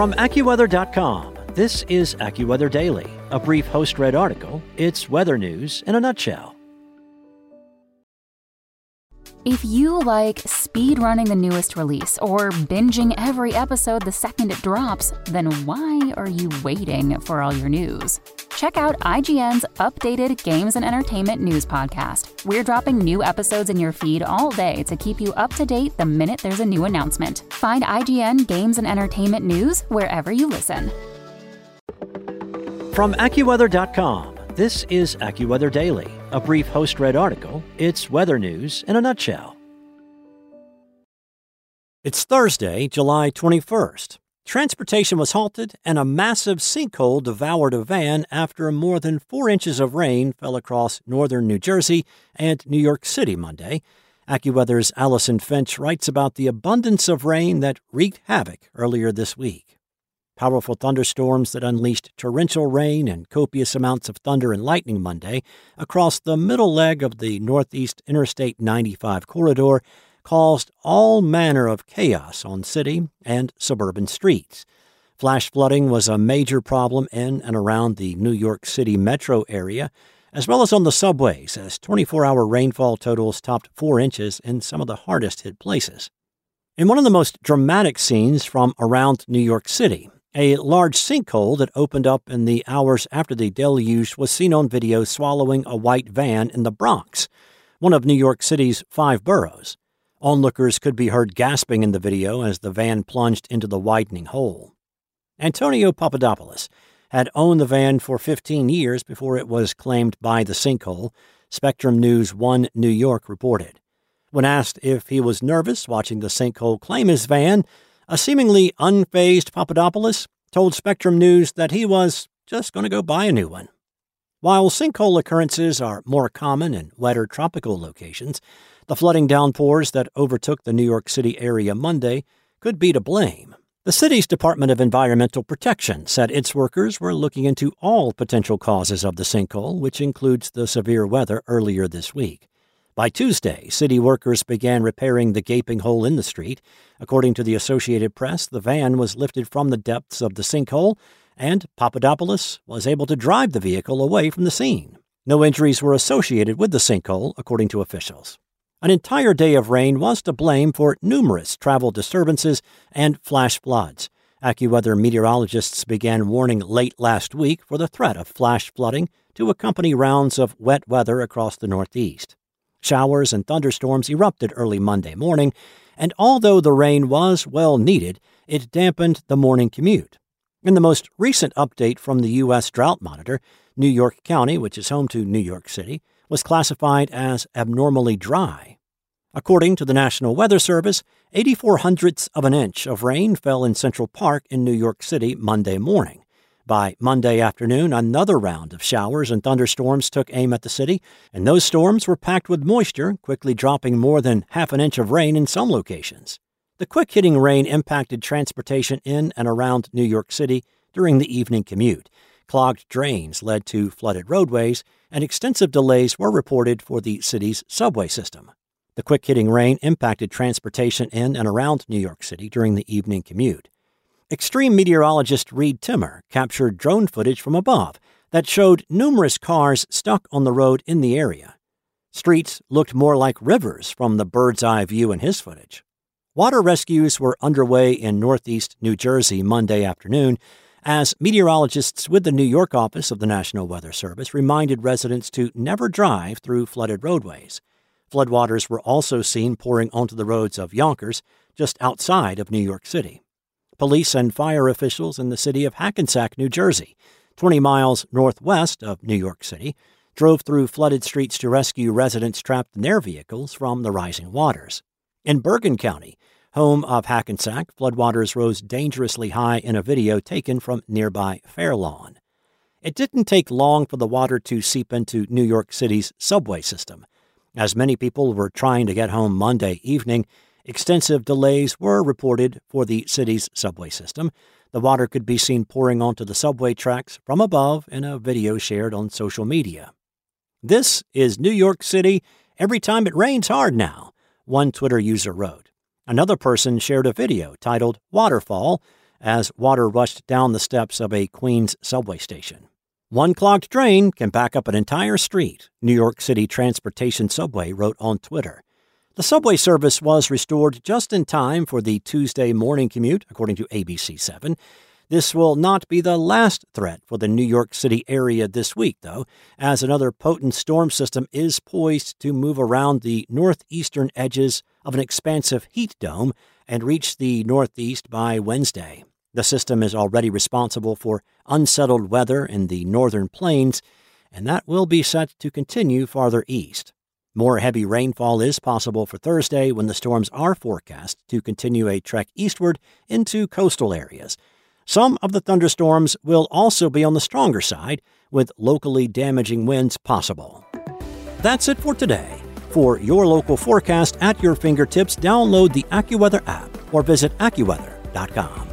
From AccuWeather.com, this is AccuWeather Daily, a brief host read article. It's weather news in a nutshell. If you like speed running the newest release or binging every episode the second it drops, then why are you waiting for all your news? Check out IGN's updated games and entertainment news podcast. We're dropping new episodes in your feed all day to keep you up to date the minute there's a new announcement. Find IGN Games and Entertainment News wherever you listen. From AccuWeather.com, this is AccuWeather Daily, a brief host read article. It's weather news in a nutshell. It's Thursday, July 21st. Transportation was halted, and a massive sinkhole devoured a van after more than four inches of rain fell across northern New Jersey and New York City Monday. AccuWeather's Allison Finch writes about the abundance of rain that wreaked havoc earlier this week. Powerful thunderstorms that unleashed torrential rain and copious amounts of thunder and lightning Monday across the middle leg of the Northeast Interstate 95 corridor caused all manner of chaos on city and suburban streets. Flash flooding was a major problem in and around the New York City metro area, as well as on the subways, as 24 hour rainfall totals topped 4 inches in some of the hardest hit places. In one of the most dramatic scenes from around New York City, a large sinkhole that opened up in the hours after the deluge was seen on video swallowing a white van in the Bronx, one of New York City's five boroughs. Onlookers could be heard gasping in the video as the van plunged into the widening hole. Antonio Papadopoulos had owned the van for 15 years before it was claimed by the sinkhole, Spectrum News 1 New York reported. When asked if he was nervous watching the sinkhole claim his van, a seemingly unfazed Papadopoulos told Spectrum News that he was just going to go buy a new one. While sinkhole occurrences are more common in wetter tropical locations, the flooding downpours that overtook the New York City area Monday could be to blame. The city's Department of Environmental Protection said its workers were looking into all potential causes of the sinkhole, which includes the severe weather earlier this week. By Tuesday, city workers began repairing the gaping hole in the street. According to the Associated Press, the van was lifted from the depths of the sinkhole, and Papadopoulos was able to drive the vehicle away from the scene. No injuries were associated with the sinkhole, according to officials. An entire day of rain was to blame for numerous travel disturbances and flash floods. AccuWeather meteorologists began warning late last week for the threat of flash flooding to accompany rounds of wet weather across the Northeast. Showers and thunderstorms erupted early Monday morning, and although the rain was well needed, it dampened the morning commute. In the most recent update from the U.S. Drought Monitor, New York County, which is home to New York City, was classified as abnormally dry. According to the National Weather Service, 84 hundredths of an inch of rain fell in Central Park in New York City Monday morning. By Monday afternoon, another round of showers and thunderstorms took aim at the city, and those storms were packed with moisture, quickly dropping more than half an inch of rain in some locations. The quick hitting rain impacted transportation in and around New York City during the evening commute. Clogged drains led to flooded roadways, and extensive delays were reported for the city's subway system. The quick hitting rain impacted transportation in and around New York City during the evening commute. Extreme meteorologist Reed Timmer captured drone footage from above that showed numerous cars stuck on the road in the area. Streets looked more like rivers from the bird's eye view in his footage. Water rescues were underway in northeast New Jersey Monday afternoon as meteorologists with the New York office of the National Weather Service reminded residents to never drive through flooded roadways. Floodwaters were also seen pouring onto the roads of Yonkers, just outside of New York City police and fire officials in the city of Hackensack, New Jersey, 20 miles northwest of New York City, drove through flooded streets to rescue residents trapped in their vehicles from the rising waters. In Bergen County, home of Hackensack, floodwaters rose dangerously high in a video taken from nearby Fairlawn. It didn't take long for the water to seep into New York City's subway system. As many people were trying to get home Monday evening, Extensive delays were reported for the city's subway system. The water could be seen pouring onto the subway tracks from above in a video shared on social media. This is New York City every time it rains hard now, one Twitter user wrote. Another person shared a video titled Waterfall as water rushed down the steps of a Queens subway station. One clogged drain can back up an entire street, New York City Transportation Subway wrote on Twitter. The subway service was restored just in time for the Tuesday morning commute, according to ABC7. This will not be the last threat for the New York City area this week, though, as another potent storm system is poised to move around the northeastern edges of an expansive heat dome and reach the northeast by Wednesday. The system is already responsible for unsettled weather in the northern plains, and that will be set to continue farther east. More heavy rainfall is possible for Thursday when the storms are forecast to continue a trek eastward into coastal areas. Some of the thunderstorms will also be on the stronger side, with locally damaging winds possible. That's it for today. For your local forecast at your fingertips, download the AccuWeather app or visit AccuWeather.com.